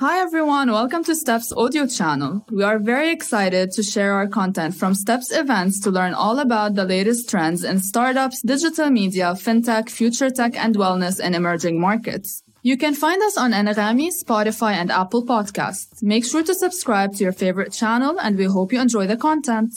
Hi everyone, welcome to Steps audio channel. We are very excited to share our content from Steps events to learn all about the latest trends in startups, digital media, fintech, future tech, and wellness in emerging markets. You can find us on Anghami, Spotify, and Apple Podcasts. Make sure to subscribe to your favorite channel, and we hope you enjoy the content.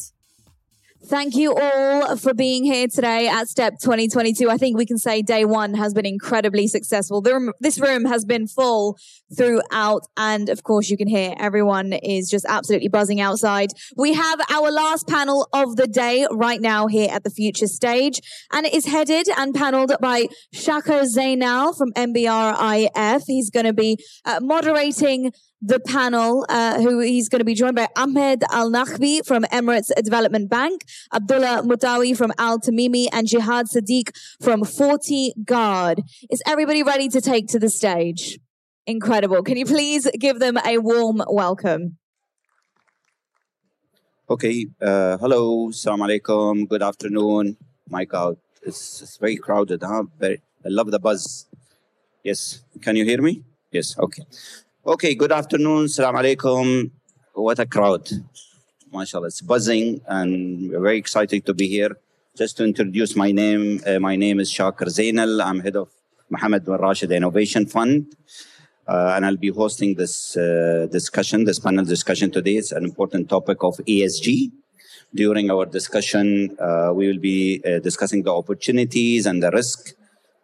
Thank you all for being here today at Step 2022. I think we can say day one has been incredibly successful. Room, this room has been full throughout. And of course, you can hear everyone is just absolutely buzzing outside. We have our last panel of the day right now here at the future stage. And it is headed and paneled by Shaker Zainal from MBRIF. He's going to be uh, moderating the panel, uh, who he's going to be joined by Ahmed Al Naqbi from Emirates Development Bank, Abdullah Mutawi from Al Tamimi, and Jihad Sadiq from 40 Guard. Is everybody ready to take to the stage? Incredible. Can you please give them a warm welcome? Okay. Uh, hello. Assalamu alaikum. Good afternoon. My God, it's, it's very crowded, huh? Very, I love the buzz. Yes. Can you hear me? Yes. Okay. Okay, good afternoon. Salam alaikum. What a crowd. MashaAllah, it's buzzing and we're very excited to be here. Just to introduce my name, uh, my name is Shaker Zainal. I'm head of Mohammed bin Rashid Innovation Fund. Uh, and I'll be hosting this uh, discussion, this panel discussion today. It's an important topic of ESG. During our discussion, uh, we will be uh, discussing the opportunities and the risk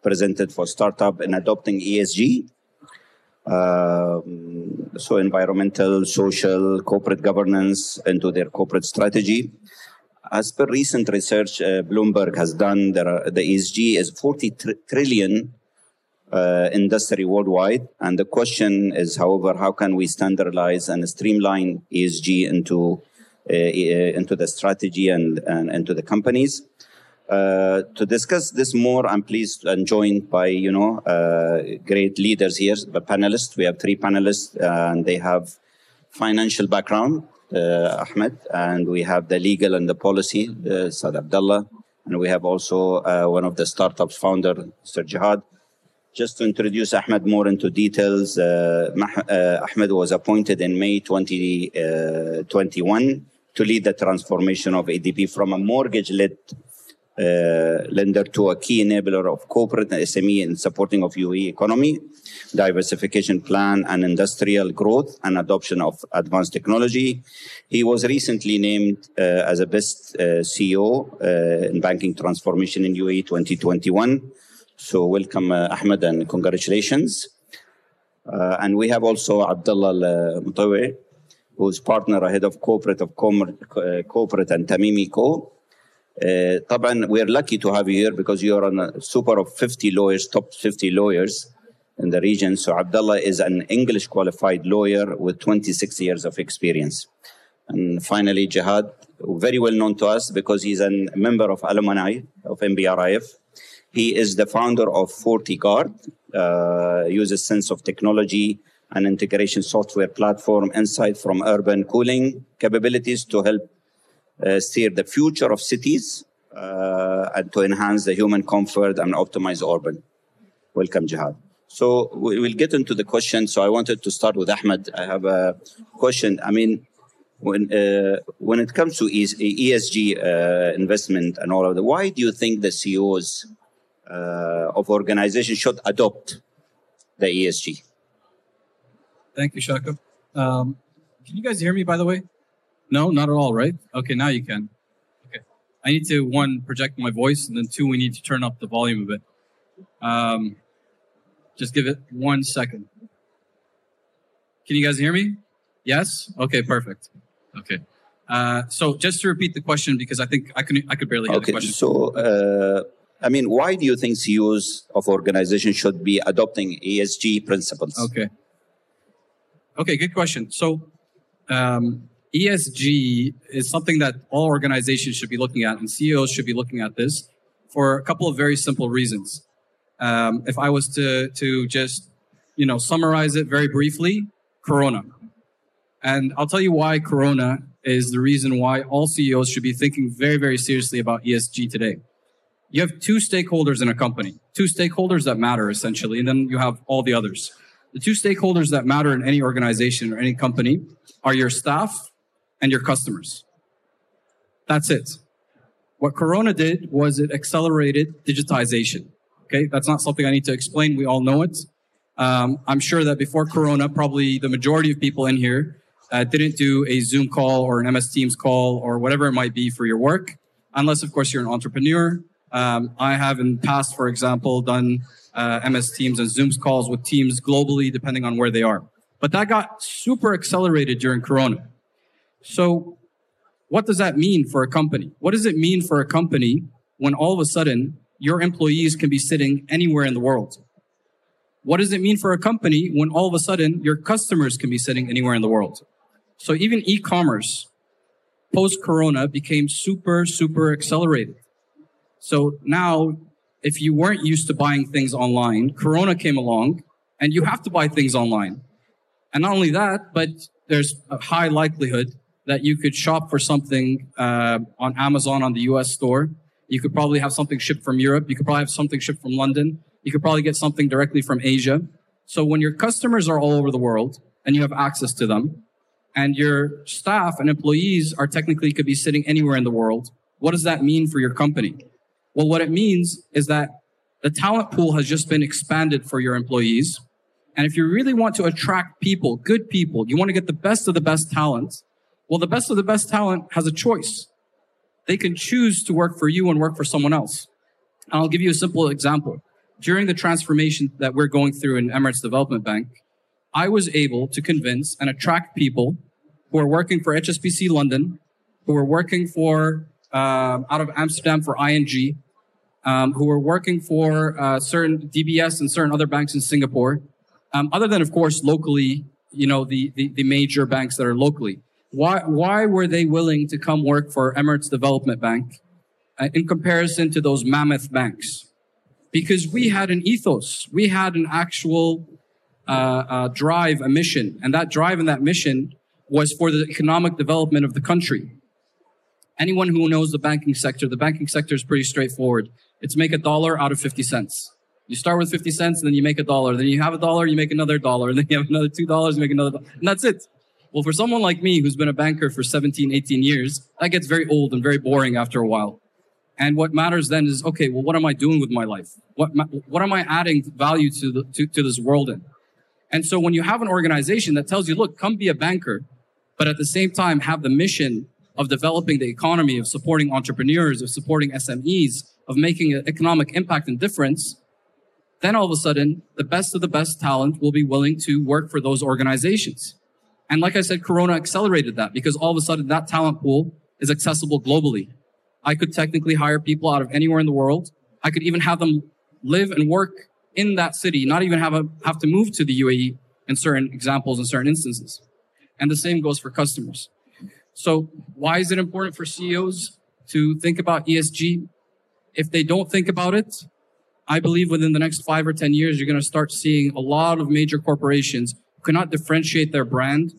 presented for startup in adopting ESG um, so environmental, social, corporate governance into their corporate strategy. As per recent research uh, Bloomberg has done, are, the ESG is 40 tr trillion uh, industry worldwide. And the question is, however, how can we standardize and streamline ESG into uh, into the strategy and, and into the companies? Uh, to discuss this more, I'm pleased and joined by you know uh, great leaders here, the panelists. We have three panelists, uh, and they have financial background, uh, Ahmed, and we have the legal and the policy, uh, Saad Abdullah, and we have also one of the startups founder, Mr. Jihad. Just to introduce Ahmed more into details, Ahmed was appointed in May 2021 to lead the transformation of EDB from a mortgage-led lender to a key enabler of corporate and SME in supporting of UAE economy, diversification plan and industrial growth and adoption of advanced technology. He was recently named uh, as a best uh, CEO uh, in banking transformation in UAE 2021. So welcome uh, Ahmed and congratulations. Uh, and we have also Abdullah Mutawi, who's partner ahead of corporate of corporate and Tamimi Co. Uh, طبعا we're lucky to have you here because you are a super of 50 lawyers, top 50 lawyers in the region. So Abdullah is an English qualified lawyer with 26 years of experience. And finally, Jihad, very well known to us because he's a member of alumni of MBRIF. He is the founder of FortyGuard, uh, uses sensor technology and integration software platform insight from urban cooling capabilities to help steer the future of cities uh, and to enhance the human comfort and optimize urban. Welcome, Jihad. So we will get into the question. So I wanted to start with Ahmed. I have a question. I mean, when uh, when it comes to ESG uh, investment and all of that, why do you think the CEOs uh, of organizations should adopt the ESG? Thank you, Shaker. Um, can you guys hear me, by the way? No, not at all, right? Okay, now you can. Okay. I need to, one, project my voice, and then two, we need to turn up the volume a bit. Um, just give it one second. Can you guys hear me? Yes? Okay, perfect. Okay. Uh, so just to repeat the question, because I think I can I could barely hear okay, the question. So, uh, I mean, why do you think CEOs of organizations should be adopting ESG principles? Okay. Okay, good question. So, um, ESG is something that all organizations should be looking at, and CEOs should be looking at this for a couple of very simple reasons. Um, if I was to to just you know summarize it very briefly, Corona, and I'll tell you why Corona is the reason why all CEOs should be thinking very very seriously about ESG today. You have two stakeholders in a company, two stakeholders that matter essentially, and then you have all the others. The two stakeholders that matter in any organization or any company are your staff and your customers. That's it. What Corona did was it accelerated digitization. Okay, that's not something I need to explain. We all know it. Um, I'm sure that before Corona, probably the majority of people in here uh, didn't do a Zoom call or an MS Teams call or whatever it might be for your work, unless, of course, you're an entrepreneur. Um, I have in the past, for example, done uh, MS Teams and Zooms calls with teams globally, depending on where they are. But that got super accelerated during Corona. So what does that mean for a company? What does it mean for a company when all of a sudden your employees can be sitting anywhere in the world? What does it mean for a company when all of a sudden your customers can be sitting anywhere in the world? So even e-commerce post corona became super, super accelerated. So now if you weren't used to buying things online, corona came along and you have to buy things online. And not only that, but there's a high likelihood that you could shop for something uh, on Amazon on the US store. You could probably have something shipped from Europe. You could probably have something shipped from London. You could probably get something directly from Asia. So when your customers are all over the world and you have access to them, and your staff and employees are technically could be sitting anywhere in the world, what does that mean for your company? Well, what it means is that the talent pool has just been expanded for your employees. And if you really want to attract people, good people, you want to get the best of the best talent, well, the best of the best talent has a choice. They can choose to work for you and work for someone else. And I'll give you a simple example. During the transformation that we're going through in Emirates Development Bank, I was able to convince and attract people who are working for HSBC London, who are working for uh, out of Amsterdam for ING, um, who are working for uh, certain DBS and certain other banks in Singapore, um, other than of course locally, you know the, the the major banks that are locally. Why, why were they willing to come work for Emirates Development Bank uh, in comparison to those mammoth banks? Because we had an ethos, we had an actual uh, uh, drive, a mission, and that drive and that mission was for the economic development of the country. Anyone who knows the banking sector, the banking sector is pretty straightforward. It's make a dollar out of 50 cents. You start with 50 cents, and then you make a dollar. Then you have a dollar, you make another dollar. And then you have another $2, you make another dollar. And that's it. Well, for someone like me who's been a banker for 17, 18 years, that gets very old and very boring after a while. And what matters then is, okay, well, what am I doing with my life? What, what am I adding value to, the, to, to this world in? And so when you have an organization that tells you, look, come be a banker, but at the same time have the mission of developing the economy, of supporting entrepreneurs, of supporting SMEs, of making an economic impact and difference, then all of a sudden, the best of the best talent will be willing to work for those organizations. And like I said, Corona accelerated that because all of a sudden that talent pool is accessible globally. I could technically hire people out of anywhere in the world. I could even have them live and work in that city, not even have, a, have to move to the UAE in certain examples, in certain instances. And the same goes for customers. So why is it important for CEOs to think about ESG? If they don't think about it, I believe within the next five or 10 years, you're going to start seeing a lot of major corporations cannot differentiate their brand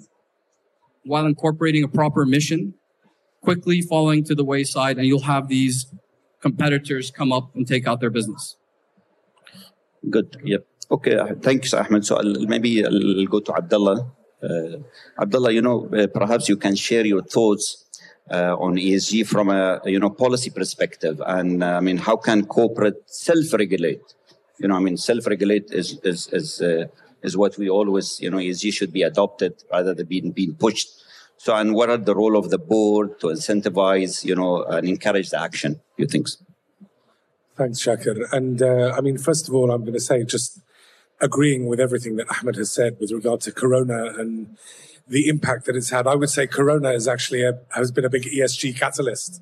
while incorporating a proper mission, quickly falling to the wayside, and you'll have these competitors come up and take out their business. Good. Yep. Okay. Thanks, Ahmed. So I'll, maybe I'll go to Abdullah. Uh, Abdullah, you know, uh, perhaps you can share your thoughts uh, on ESG from a you know policy perspective, and uh, I mean, how can corporate self-regulate? You know, I mean, self-regulate is is is uh, is what we always, you know, ESG should be adopted rather than being, being pushed. So, and what are the role of the board to incentivize, you know, and encourage the action, you think? Thanks, Shaker. And uh, I mean, first of all, I'm going to say just agreeing with everything that Ahmed has said with regard to Corona and the impact that it's had. I would say Corona is actually a, has been a big ESG catalyst,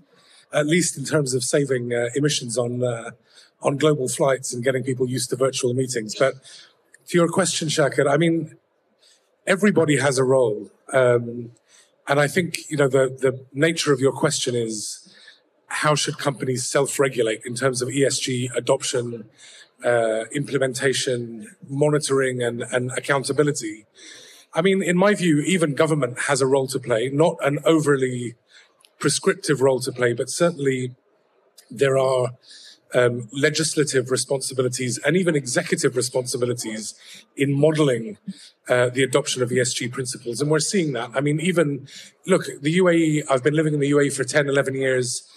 at least in terms of saving uh, emissions on uh, on global flights and getting people used to virtual meetings. But to your question, Shaker, I mean, everybody has a role. Um, and I think, you know, the, the nature of your question is how should companies self-regulate in terms of ESG adoption, uh, implementation, monitoring and, and accountability? I mean, in my view, even government has a role to play, not an overly prescriptive role to play, but certainly there are um, legislative responsibilities and even executive responsibilities in modeling uh, the adoption of ESG principles. And we're seeing that. I mean, even look, the UAE, I've been living in the UAE for 10, 11 years.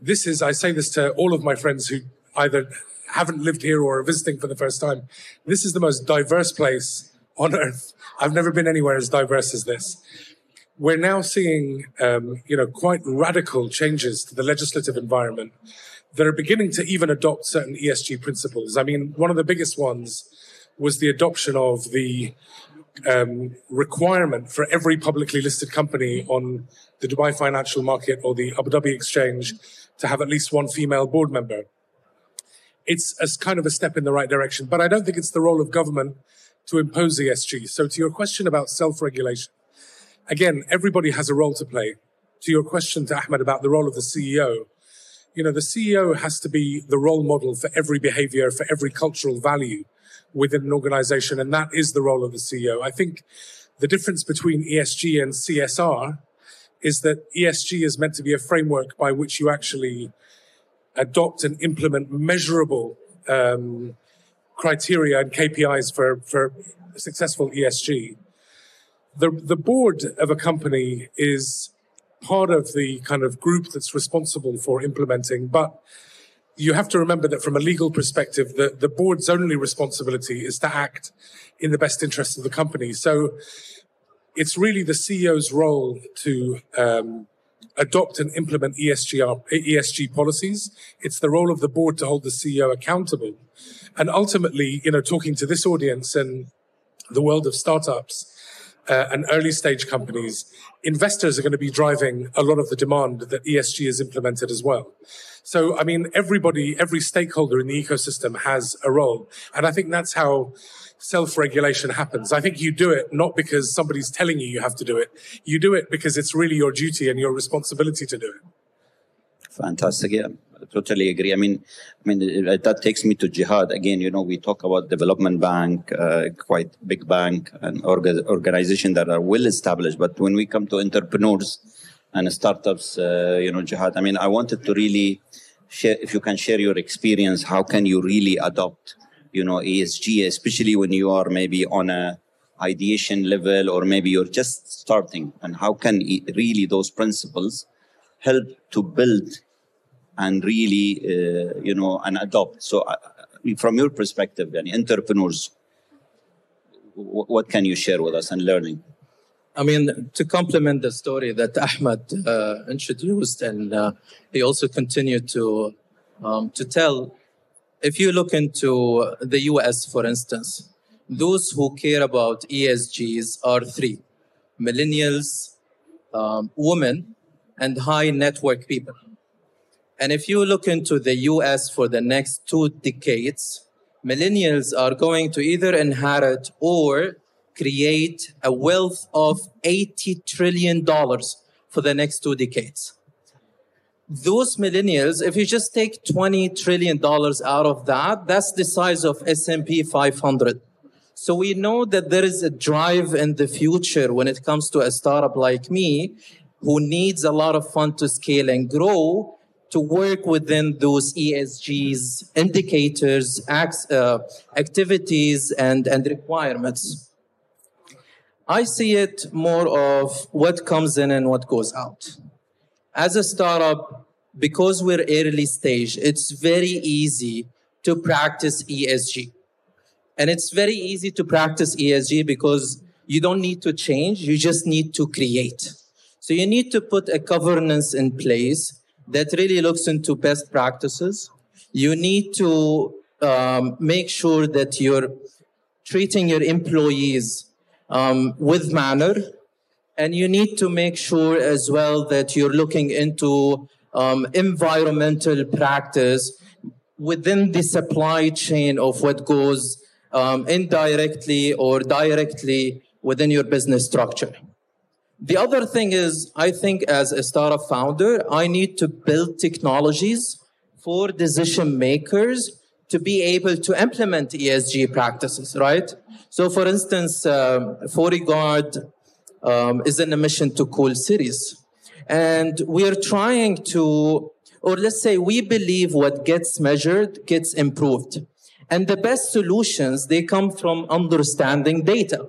This is, I say this to all of my friends who either haven't lived here or are visiting for the first time. This is the most diverse place on earth. I've never been anywhere as diverse as this. We're now seeing, um, you know, quite radical changes to the legislative environment that are beginning to even adopt certain ESG principles. I mean, one of the biggest ones was the adoption of the um, requirement for every publicly listed company on the Dubai Financial Market or the Abu Dhabi Exchange to have at least one female board member. It's a kind of a step in the right direction, but I don't think it's the role of government to impose ESG. So, to your question about self regulation, again, everybody has a role to play. To your question to Ahmed about the role of the CEO, you know, the CEO has to be the role model for every behavior, for every cultural value within an organization. And that is the role of the CEO. I think the difference between ESG and CSR is that ESG is meant to be a framework by which you actually adopt and implement measurable um, criteria and KPIs for, for successful ESG. The, the board of a company is part of the kind of group that's responsible for implementing. But you have to remember that from a legal perspective, the, the board's only responsibility is to act in the best interest of the company. So it's really the CEO's role to um, adopt and implement ESG, ESG policies. It's the role of the board to hold the CEO accountable. And ultimately, you know, talking to this audience and the world of startups, uh, and early stage companies, investors are going to be driving a lot of the demand that ESG is implemented as well. So, I mean, everybody, every stakeholder in the ecosystem has a role. And I think that's how self regulation happens. I think you do it not because somebody's telling you you have to do it, you do it because it's really your duty and your responsibility to do it. Fantastic. Yeah, totally agree. I mean, I mean that takes me to Jihad again. You know, we talk about development bank, uh, quite big bank, and orga- organization that are well established. But when we come to entrepreneurs and startups, uh, you know, Jihad. I mean, I wanted to really share if you can share your experience. How can you really adopt, you know, ESG, especially when you are maybe on a ideation level or maybe you're just starting, and how can really those principles help to build and really, uh, you know, and adopt. So, uh, from your perspective, any entrepreneurs, what can you share with us and learning? I mean, to complement the story that Ahmed uh, introduced, and uh, he also continued to um, to tell. If you look into the U.S., for instance, those who care about ESGs are three: millennials, um, women, and high net worth people. And if you look into the US for the next two decades, millennials are going to either inherit or create a wealth of $80 trillion for the next two decades. Those millennials, if you just take $20 trillion out of that, that's the size of S&P 500. So we know that there is a drive in the future when it comes to a startup like me who needs a lot of fund to scale and grow to work within those ESGs, indicators, acts, uh, activities, and, and requirements. I see it more of what comes in and what goes out. As a startup, because we're early stage, it's very easy to practice ESG. And it's very easy to practice ESG because you don't need to change, you just need to create. So you need to put a governance in place that really looks into best practices. You need to um, make sure that you're treating your employees um, with manner. And you need to make sure as well that you're looking into um, environmental practice within the supply chain of what goes um, indirectly or directly within your business structure. The other thing is, I think as a startup founder, I need to build technologies for decision makers to be able to implement ESG practices, right? So, for instance, um, FortyGuard um, is in a mission to cool cities. And we are trying to Or let's say we believe what gets measured gets improved. And the best solutions, they come from understanding data.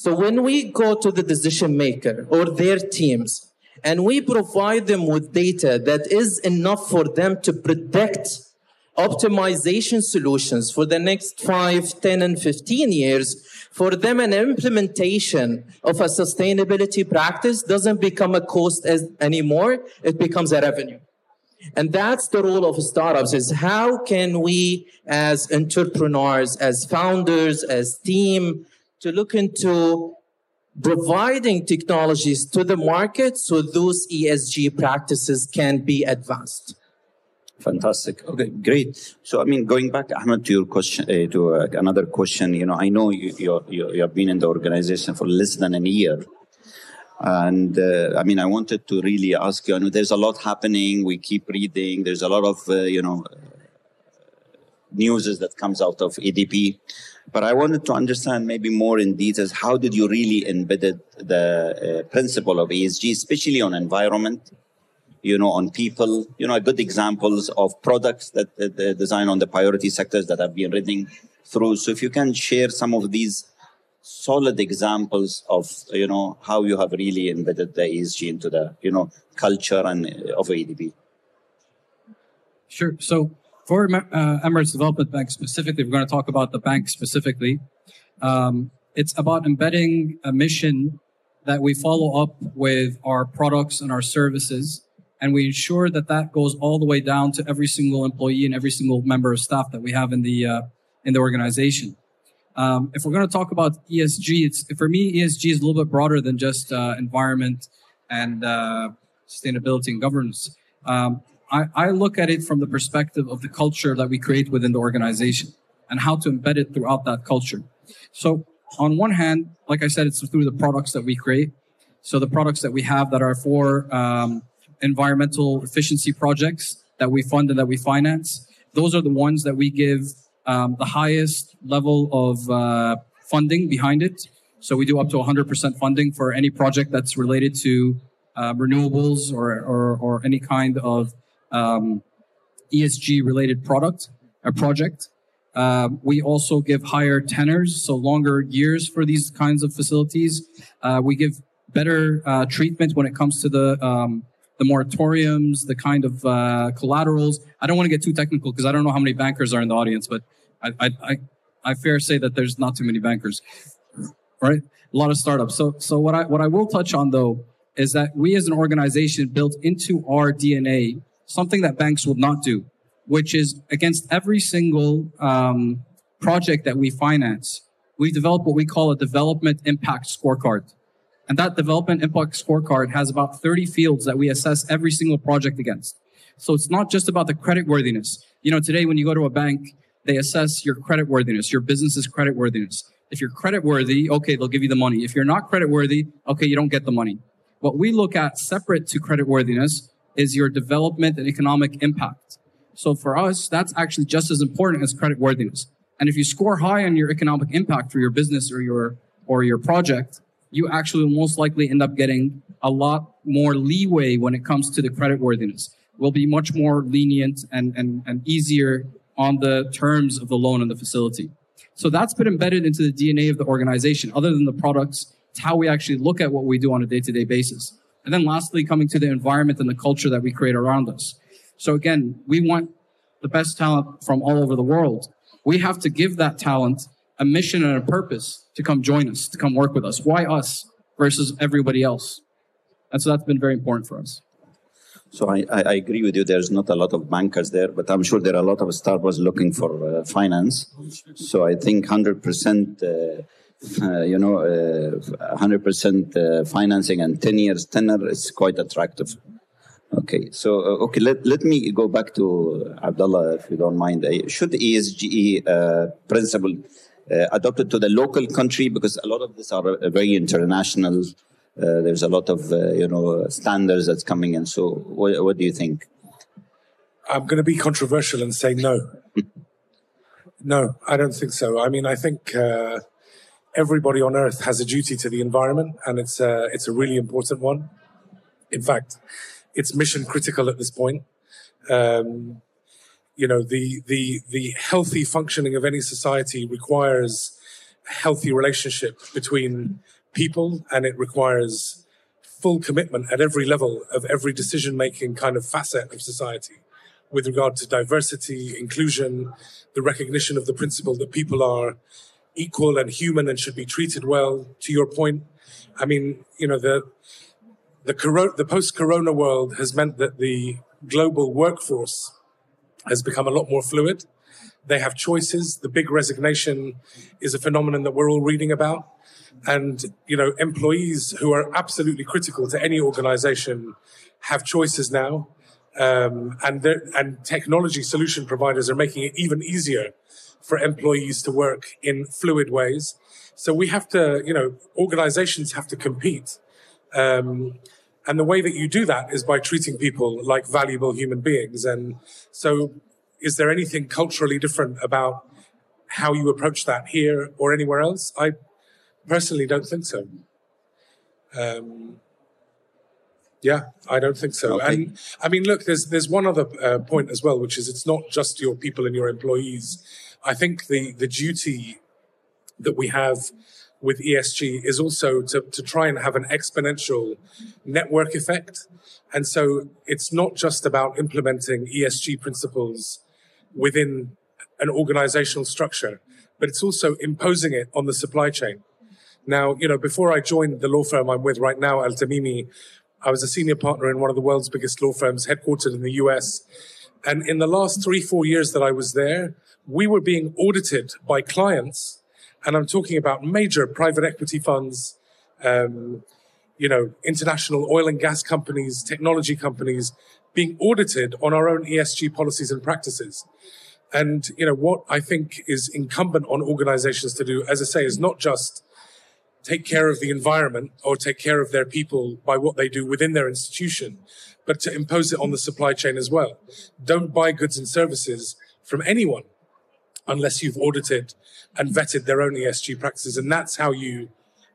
So when we go to the decision maker or their teams and we provide them with data that is enough for them to predict optimization solutions for the next 5, 10, and 15 years, for them an implementation of a sustainability practice doesn't become a cost as, anymore, it becomes a revenue. And that's the role of startups is how can we as entrepreneurs, as founders, as team, to look into providing technologies to the market so those ESG practices can be advanced. Fantastic. Okay, great. So, I mean, going back, Ahmed, to your question, uh, to uh, another question, you know, I know you, you, you, have been in the organization for less than a year. And uh, I mean, I wanted to really ask you. I know there's a lot happening. We keep reading. There's a lot of uh, you know news that comes out of EDB. But I wanted to understand maybe more in details. How did you really embedded the uh, principle of ESG, especially on environment? You know, on people. You know, good examples of products that uh, design on the priority sectors that I've been reading through. So, if you can share some of these solid examples of you know how you have really embedded the ESG into the you know culture and uh, of EDB. Sure. So for uh, Emirates Development Bank specifically, we're going to talk about the bank specifically. Um, it's about embedding a mission that we follow up with our products and our services, and we ensure that that goes all the way down to every single employee and every single member of staff that we have in the uh, in the organization. Um, if we're going to talk about ESG, it's for me ESG is a little bit broader than just uh, environment and uh, sustainability and governance. Um, I, I look at it from the perspective of the culture that we create within the organization and how to embed it throughout that culture. So on one hand, like I said, it's through the products that we create. So the products that we have that are for um, environmental efficiency projects that we fund and that we finance, those are the ones that we give um, the highest level of uh, funding behind it. So we do up to 100% funding for any project that's related to uh, renewables or, or, or, any kind of um, ESG related product a project. Uh, we also give higher tenors, so longer years for these kinds of facilities. Uh, we give better uh, treatment when it comes to the um, the moratoriums, the kind of uh, collaterals. I don't want to get too technical because I don't know how many bankers are in the audience, but I, I, I, I fair say that there's not too many bankers, right? A lot of startups. So, so what I, what I will touch on though is that we as an organization built into our DNA something that banks would not do, which is against every single um, project that we finance. We develop what we call a development impact scorecard. And that development impact scorecard has about 30 fields that we assess every single project against. So it's not just about the credit worthiness. You know, today when you go to a bank, they assess your credit worthiness, your business's credit worthiness. If you're credit worthy, okay, they'll give you the money. If you're not credit worthy, okay, you don't get the money. What we look at separate to credit worthiness is your development and economic impact. So for us, that's actually just as important as credit worthiness. And if you score high on your economic impact for your business or your or your project, you actually will most likely end up getting a lot more leeway when it comes to the credit worthiness. Will be much more lenient and, and, and easier on the terms of the loan and the facility. So that's been embedded into the DNA of the organization. Other than the products, it's how we actually look at what we do on a day-to-day basis. And then lastly, coming to the environment and the culture that we create around us. So again, we want the best talent from all over the world. We have to give that talent a mission and a purpose to come join us, to come work with us. Why us versus everybody else? And so that's been very important for us. So I, I, agree with you. There's not a lot of bankers there, but I'm sure there are a lot of startups looking for uh, finance. So I think 100%, uh, uh, you know, 100% uh, uh, financing and 10 years tenor is quite attractive. Okay, so uh, okay, let, let me go back to Abdullah, if you don't mind. should ESG principle adopted to the local country because a lot of these are very international uh, there's a lot of uh, you know standards that's coming in. So, what, what do you think? I'm going to be controversial and say no. no, I don't think so. I mean, I think uh, everybody on Earth has a duty to the environment, and it's a, it's a really important one. In fact, it's mission critical at this point Um, you know, the the the healthy functioning of any society requires a healthy relationship between people, and it requires full commitment at every level of every decision making kind of facet of society with regard to diversity, inclusion, the recognition of the principle that people are equal and human and should be treated well. To your point, I mean, you know, the the, coro- the post-corona world has meant that the global workforce has become a lot more fluid. They have choices. The big resignation is a phenomenon that we're all reading about. And, you know, employees who are absolutely critical to any organization have choices now. Um, and, and technology solution providers are making it even easier for employees to work in fluid ways. So we have to, you know, organizations have to compete. Um, and the way that you do that is by treating people like valuable human beings. And so, is there anything culturally different about how you approach that here or anywhere else? I personally don't think so. Um, yeah, I don't think so. Okay. And I mean, look, there's there's one other uh, point as well, which is it's not just your people and your employees. I think the the duty that we have with ESG is also to, to try and have an exponential network effect. And so it's not just about implementing ESG principles within an organizational structure, but it's also imposing it on the supply chain. Now, you know, before I joined the law firm I'm with right now, Al Tamimi, I was a senior partner in one of the world's biggest law firms headquartered in the US. And in the last three, four years that I was there, we were being audited by clients and I'm talking about major private equity funds, um, you know, international oil and gas companies, technology companies being audited on our own ESG policies and practices. And, you know, what I think is incumbent on organizations to do, as I say, is not just take care of the environment or take care of their people by what they do within their institution, but to impose it on the supply chain as well. Don't buy goods and services from anyone unless you've audited and vetted their own ESG practices. And that's how you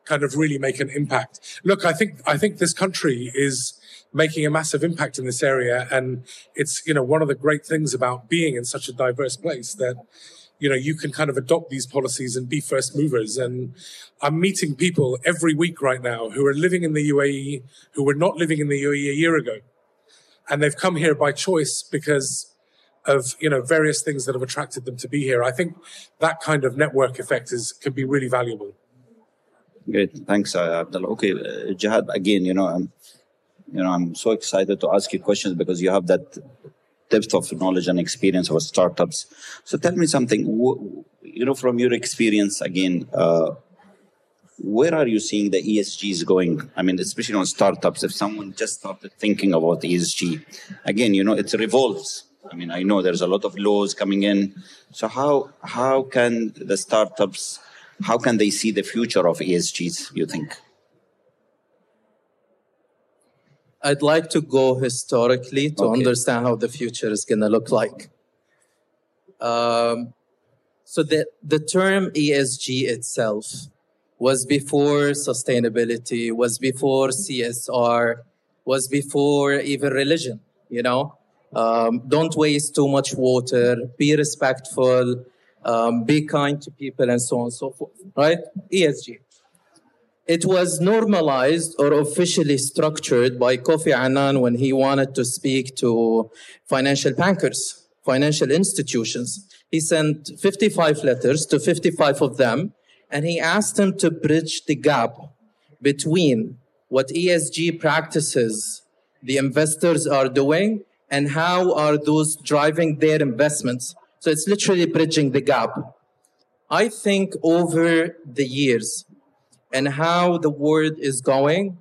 kind of really make an impact. Look, I think, I think this country is making a massive impact in this area. And it's, you know, one of the great things about being in such a diverse place that, you know, you can kind of adopt these policies and be first movers. And I'm meeting people every week right now who are living in the UAE, who were not living in the UAE a year ago. And they've come here by choice because of you know various things that have attracted them to be here. I think that kind of network effect is can be really valuable. Great, thanks, uh, Abdullah. Okay, uh, Jihad. Again, you know, I'm, you know, I'm so excited to ask you questions because you have that depth of knowledge and experience of startups. So tell me something. You know, from your experience, again. Uh, where are you seeing the ESGs going? I mean, especially on startups, if someone just started thinking about ESG, again, you know, it revolves I mean, I know there's a lot of laws coming in. So how how can the startups how can they see the future of ESGs? You think? I'd like to go historically to okay. understand how the future is going to look like. Um, so the the term ESG itself was before sustainability, was before CSR, was before even religion. You know, um, don't waste too much water. Be respectful. Um, be kind to people and so on and so forth. Right? ESG. It was normalized or officially structured by Kofi Annan when he wanted to speak to financial bankers, financial institutions. He sent 55 letters to 55 of them, and he asked them to bridge the gap between what ESG practices the investors are doing and how are those driving their investments. So it's literally bridging the gap. I think over the years and how the world is going,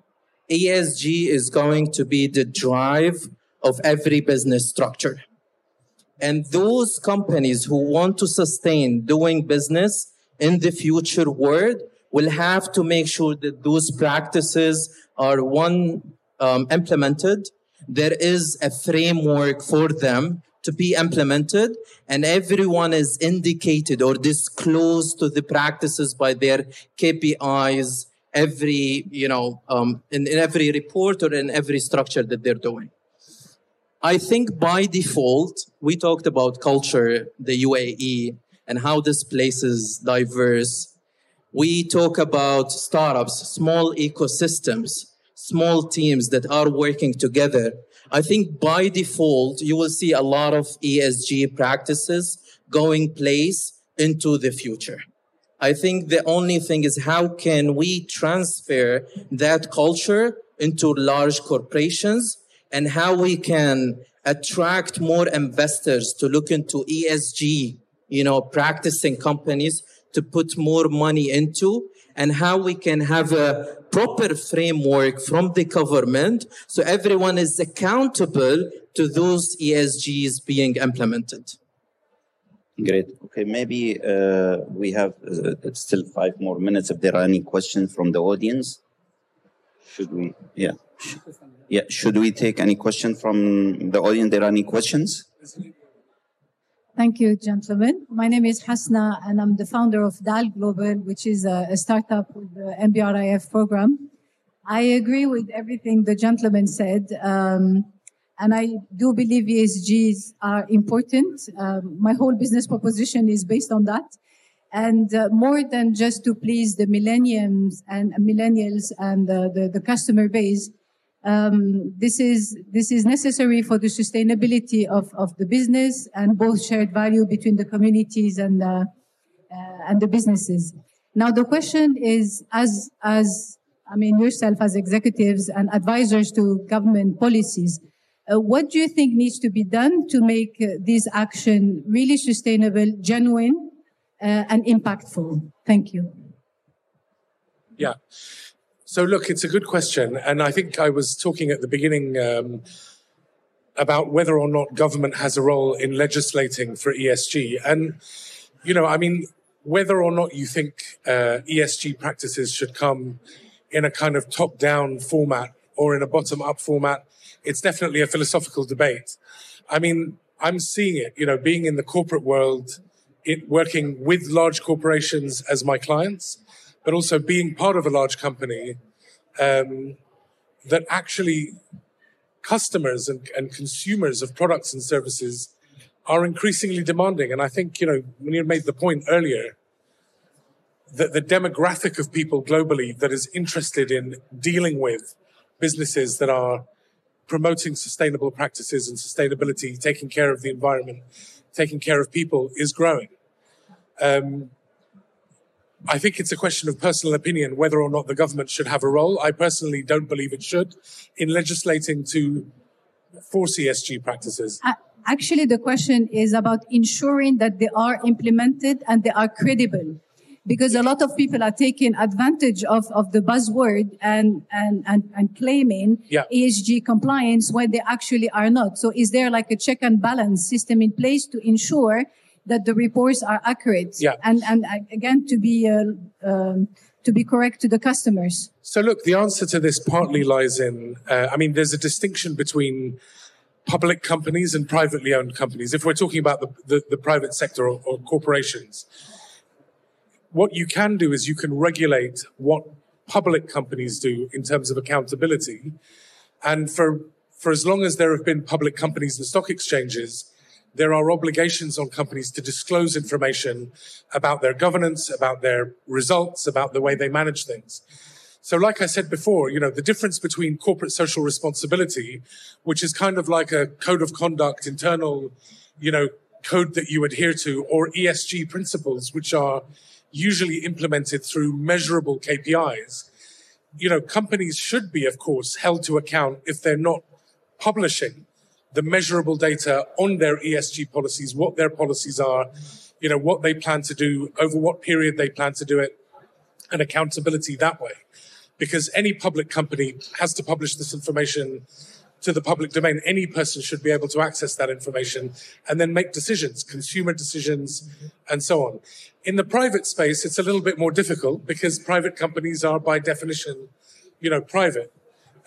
ESG is going to be the drive of every business structure. And those companies who want to sustain doing business in the future world will have to make sure that those practices are one um, implemented there is a framework for them to be implemented and everyone is indicated or disclosed to the practices by their KPIs every, you know, um, in, in every report or in every structure that they're doing. I think by default, we talked about culture, the UAE, and how this place is diverse. We talk about startups, small ecosystems, small teams that are working together. I think by default, you will see a lot of ESG practices going place into the future. I think the only thing is how can we transfer that culture into large corporations and how we can attract more investors to look into ESG, you know, practicing companies to put more money into and how we can have a proper framework from the government so everyone is accountable to those ESGs being implemented. Great. Okay, maybe uh, we have uh, still five more minutes if there are any questions from the audience. Should we? Yeah. Yeah. Should we take any question from the audience? There are any questions? Thank you, gentlemen. My name is Hasna, and I'm the founder of DAL Global, which is a, a startup with the MBRIF program. I agree with everything the gentleman said. Um, and I do believe ESGs are important. Um, my whole business proposition is based on that. And uh, more than just to please the millenniums and millennials and uh, the, the customer base, um, this is this is necessary for the sustainability of, of the business and both shared value between the communities and the, uh, and the businesses. Now the question is, as as I mean yourself as executives and advisors to government policies, uh, what do you think needs to be done to make uh, this action really sustainable, genuine, uh, and impactful? Thank you. Yeah. So, look, it's a good question. And I think I was talking at the beginning um, about whether or not government has a role in legislating for ESG. And, you know, I mean, whether or not you think uh, ESG practices should come in a kind of top down format or in a bottom up format, it's definitely a philosophical debate. I mean, I'm seeing it, you know, being in the corporate world, it, working with large corporations as my clients, but also being part of a large company, um, that actually customers and, and consumers of products and services are increasingly demanding. And I think, you know, when you made the point earlier, that the demographic of people globally that is interested in dealing with businesses that are promoting sustainable practices and sustainability, taking care of the environment, taking care of people is growing. Um, I think it's a question of personal opinion whether or not the government should have a role. I personally don't believe it should in legislating to force ESG practices. Actually, the question is about ensuring that they are implemented and they are credible because a lot of people are taking advantage of, of the buzzword and, and, and, and claiming yeah. ESG compliance when they actually are not. So is there like a check and balance system in place to ensure that the reports are accurate yeah. and, and again, to be, uh, um, to be correct to the customers? So look, the answer to this partly lies in, uh, I mean, there's a distinction between public companies and privately owned companies. If we're talking about the, the, the private sector or, or corporations, what you can do is you can regulate what public companies do in terms of accountability. And for, for as long as there have been public companies and stock exchanges, there are obligations on companies to disclose information about their governance, about their results, about the way they manage things. So, like I said before, you know, the difference between corporate social responsibility, which is kind of like a code of conduct, internal, you know, code that you adhere to, or ESG principles, which are usually implemented through measurable KPIs. You know, companies should be, of course, held to account if they're not publishing the measurable data on their ESG policies, what their policies are, you know, what they plan to do, over what period they plan to do it, and accountability that way. Because any public company has to publish this information to the public domain. Any person should be able to access that information and then make decisions, consumer decisions, and so on. In the private space, it's a little bit more difficult because private companies are by definition, you know, private.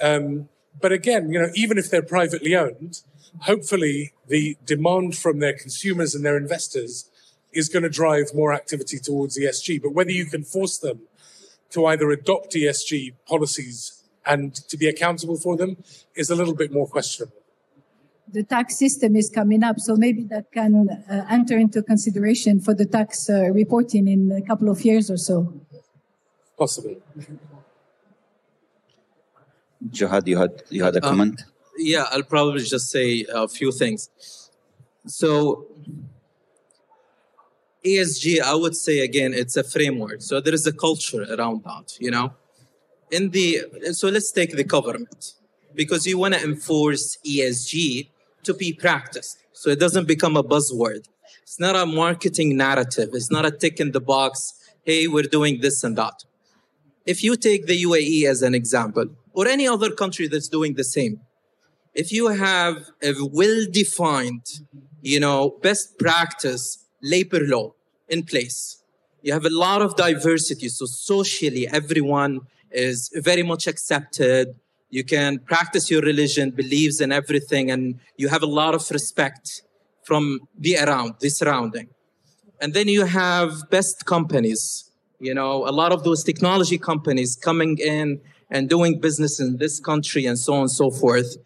Um, but again, you know, even if they're privately owned, hopefully the demand from their consumers and their investors is going to drive more activity towards ESG. But whether you can force them to either adopt ESG policies and to be accountable for them is a little bit more questionable. the tax system is coming up. So maybe that can uh, enter into consideration for the tax uh, reporting in a couple of years or so. Possibly. Jihad, you had you had a Uh, comment. Yeah, I'll probably just say a few things. So, ESG, I would say again, it's a framework. So there is a culture around that, you know. In the so let's take the government because you want to enforce ESG to be practiced, so it doesn't become a buzzword. It's not a marketing narrative. It's not a tick in the box. Hey, we're doing this and that. If you take the UAE as an example, or any other country that's doing the same, if you have a well-defined, you know, best practice labor law in place, you have a lot of diversity. So socially, everyone is very much accepted. You can practice your religion, believes in everything, and you have a lot of respect from the around, the surrounding. And then you have best companies, you know, a lot of those technology companies coming in and doing business in this country and so on and so forth.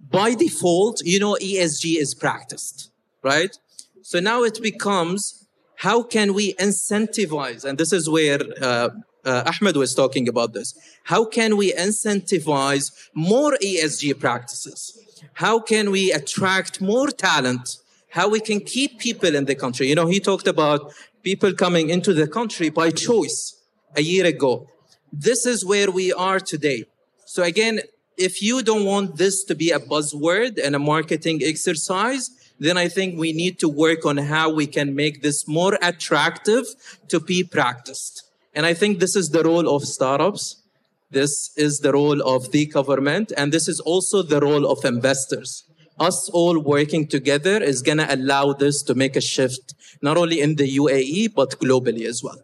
By default, you know, ESG is practiced, right? So now it becomes how can we incentivize? And this is where uh, uh, Ahmed was talking about this. How can we incentivize more ESG practices? How can we attract more talent? How we can keep people in the country? You know, he talked about people coming into the country by choice a year ago. This is where we are today. So again, if you don't want this to be a buzzword and a marketing exercise, then I think we need to work on how we can make this more attractive to be practiced. And I think this is the role of startups. This is the role of the government. And this is also the role of investors. Us all working together is going to allow this to make a shift, not only in the UAE, but globally as well.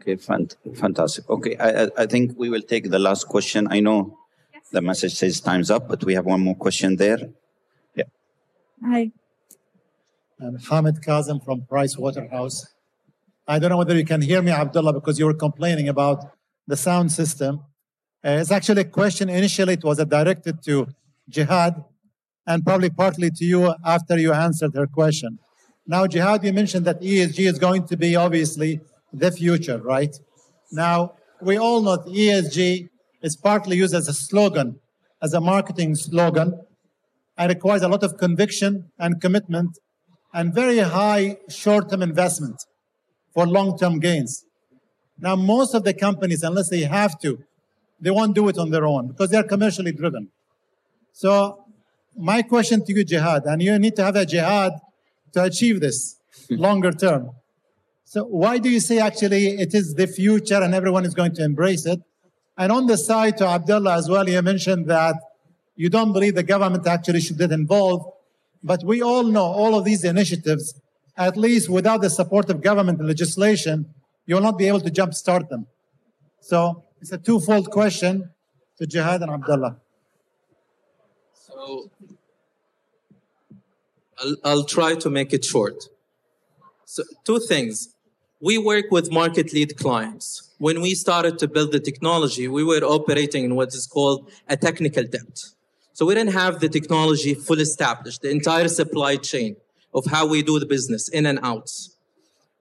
Okay, fant- fantastic. Okay, I, I- I think we will take the last question. I know the message says time's up, but we have one more question there. Yeah. Hi. I'm Hamid Kazem from Price Waterhouse. I don't know whether you can hear me, Abdullah, because you were complaining about the sound system. Uh, it's actually a question. Initially, it was directed to Jihad and probably partly to you after you answered her question. Now, Jihad, you mentioned that ESG is going to be obviously the future, right? Now, we all know that ESG is partly used as a slogan, as a marketing slogan, and requires a lot of conviction and commitment and very high short-term investment for long-term gains. Now, most of the companies, unless they have to, they won't do it on their own because they're commercially driven. So my question to you, Jihad, and you need to have a jihad to achieve this longer term. So why do you say actually it is the future and everyone is going to embrace it? And on the side to Abdullah as well, you mentioned that you don't believe the government actually should get involved. But we all know all of these initiatives, at least without the support of government legislation, you will not be able to jumpstart them. So it's a twofold question to Jihad and Abdullah. So I'll, I'll try to make it short. So, two things. We work with market lead clients. When we started to build the technology, we were operating in what is called a technical debt. So we didn't have the technology fully established, the entire supply chain of how we do the business in and out.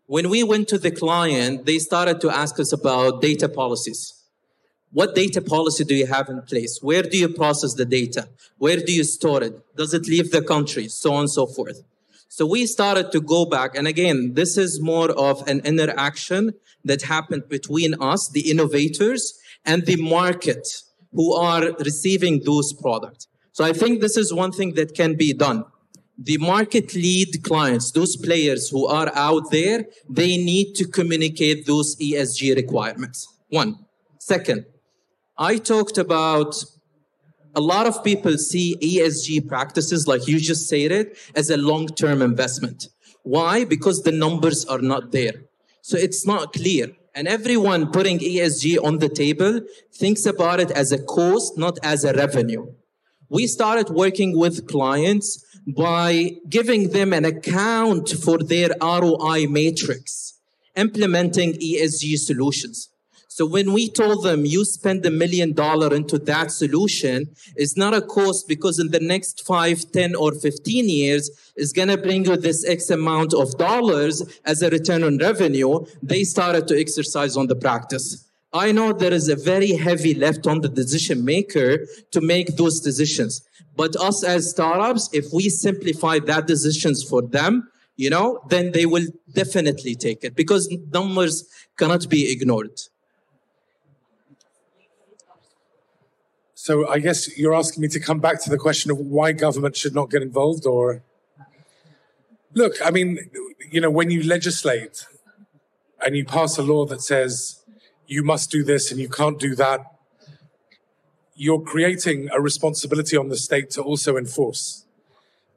When we went to the client, they started to ask us about data policies. What data policy do you have in place? Where do you process the data? Where do you store it? Does it leave the country? So on and so forth. So we started to go back. And again, this is more of an interaction that happened between us, the innovators, and the market who are receiving those products. So I think this is one thing that can be done. The market lead clients, those players who are out there, they need to communicate those ESG requirements. One. Second, I talked about a lot of people see ESG practices, like you just said it, as a long term investment. Why? Because the numbers are not there. So it's not clear. And everyone putting ESG on the table thinks about it as a cost, not as a revenue. We started working with clients by giving them an account for their ROI matrix, implementing ESG solutions. So when we told them you spend a million dollar into that solution, it's not a cost because in the next five, 10 or 15 years, it's going to bring you this X amount of dollars as a return on revenue. They started to exercise on the practice. I know there is a very heavy left on the decision maker to make those decisions. But us as startups, if we simplify that decisions for them, you know, then they will definitely take it because numbers cannot be ignored. So I guess you're asking me to come back to the question of why government should not get involved or look, I mean, you know, when you legislate and you pass a law that says you must do this and you can't do that, you're creating a responsibility on the state to also enforce.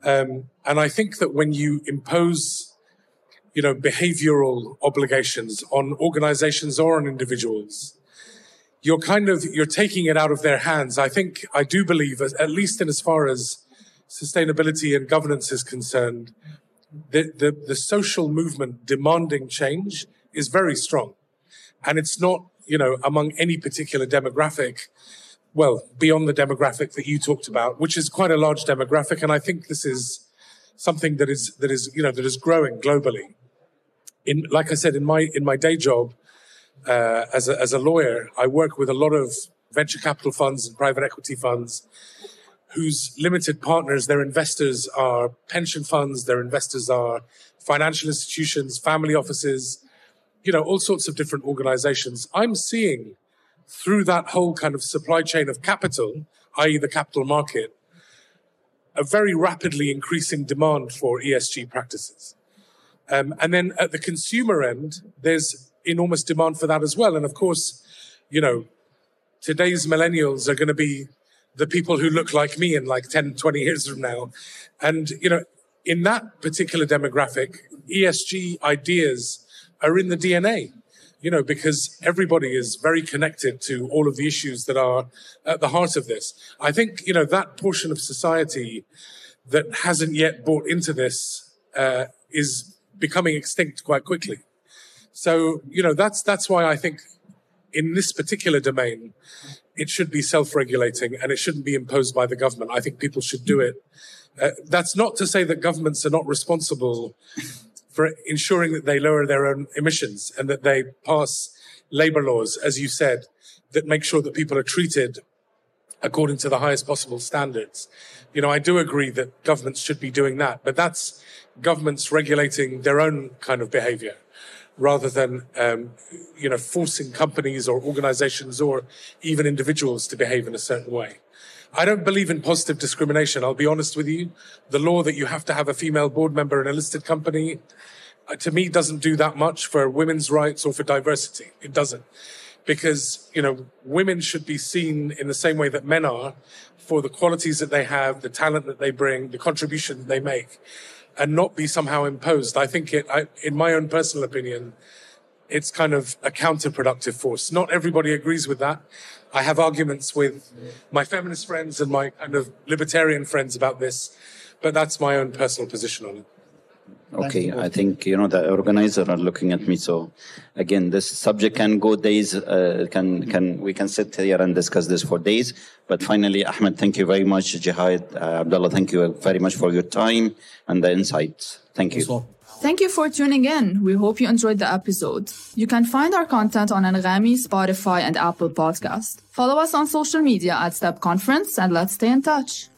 Um, and I think that when you impose, you know, behavioral obligations on organizations or on individuals, you're kind of you're taking it out of their hands. I think I do believe, at least in as far as sustainability and governance is concerned, the, the, the social movement demanding change is very strong, and it's not you know among any particular demographic. Well, beyond the demographic that you talked about, which is quite a large demographic, and I think this is something that is that is you know that is growing globally. In like I said, in my in my day job, uh, as, a, as a lawyer, I work with a lot of venture capital funds and private equity funds whose limited partners, their investors are pension funds, their investors are financial institutions, family offices, you know, all sorts of different organizations. I'm seeing through that whole kind of supply chain of capital, i.e., the capital market, a very rapidly increasing demand for ESG practices. Um, and then at the consumer end, there's enormous demand for that as well. And of course, you know, today's millennials are going to be the people who look like me in like 10, 20 years from now. And, you know, in that particular demographic, ESG ideas are in the DNA, you know, because everybody is very connected to all of the issues that are at the heart of this. I think, you know, that portion of society that hasn't yet bought into this uh, is becoming extinct quite quickly. So, you know, that's, that's why I think in this particular domain, it should be self-regulating and it shouldn't be imposed by the government. I think people should do it. Uh, that's not to say that governments are not responsible for ensuring that they lower their own emissions and that they pass labor laws, as you said, that make sure that people are treated according to the highest possible standards. You know, I do agree that governments should be doing that, but that's governments regulating their own kind of behavior rather than um, you know forcing companies or organizations or even individuals to behave in a certain way. I don't believe in positive discrimination. I'll be honest with you. The law that you have to have a female board member in a listed company, uh, to me, doesn't do that much for women's rights or for diversity. It doesn't. Because, you know, women should be seen in the same way that men are for the qualities that they have, the talent that they bring, the contribution that they make and not be somehow imposed. I think it, I, in my own personal opinion, it's kind of a counterproductive force. Not everybody agrees with that. I have arguments with my feminist friends and my kind of libertarian friends about this, but that's my own personal position on it. Okay, I think you know the organizer are looking at me. So again, this subject can go days. Uh, can can we can sit here and discuss this for days. But finally, Ahmed, thank you very much. Jihad, uh, Abdullah, thank you very much for your time and the insights. Thank you. Thank you for tuning in. We hope you enjoyed the episode. You can find our content on Anghami, Spotify, and Apple Podcast. Follow us on social media at Step Conference and let's stay in touch.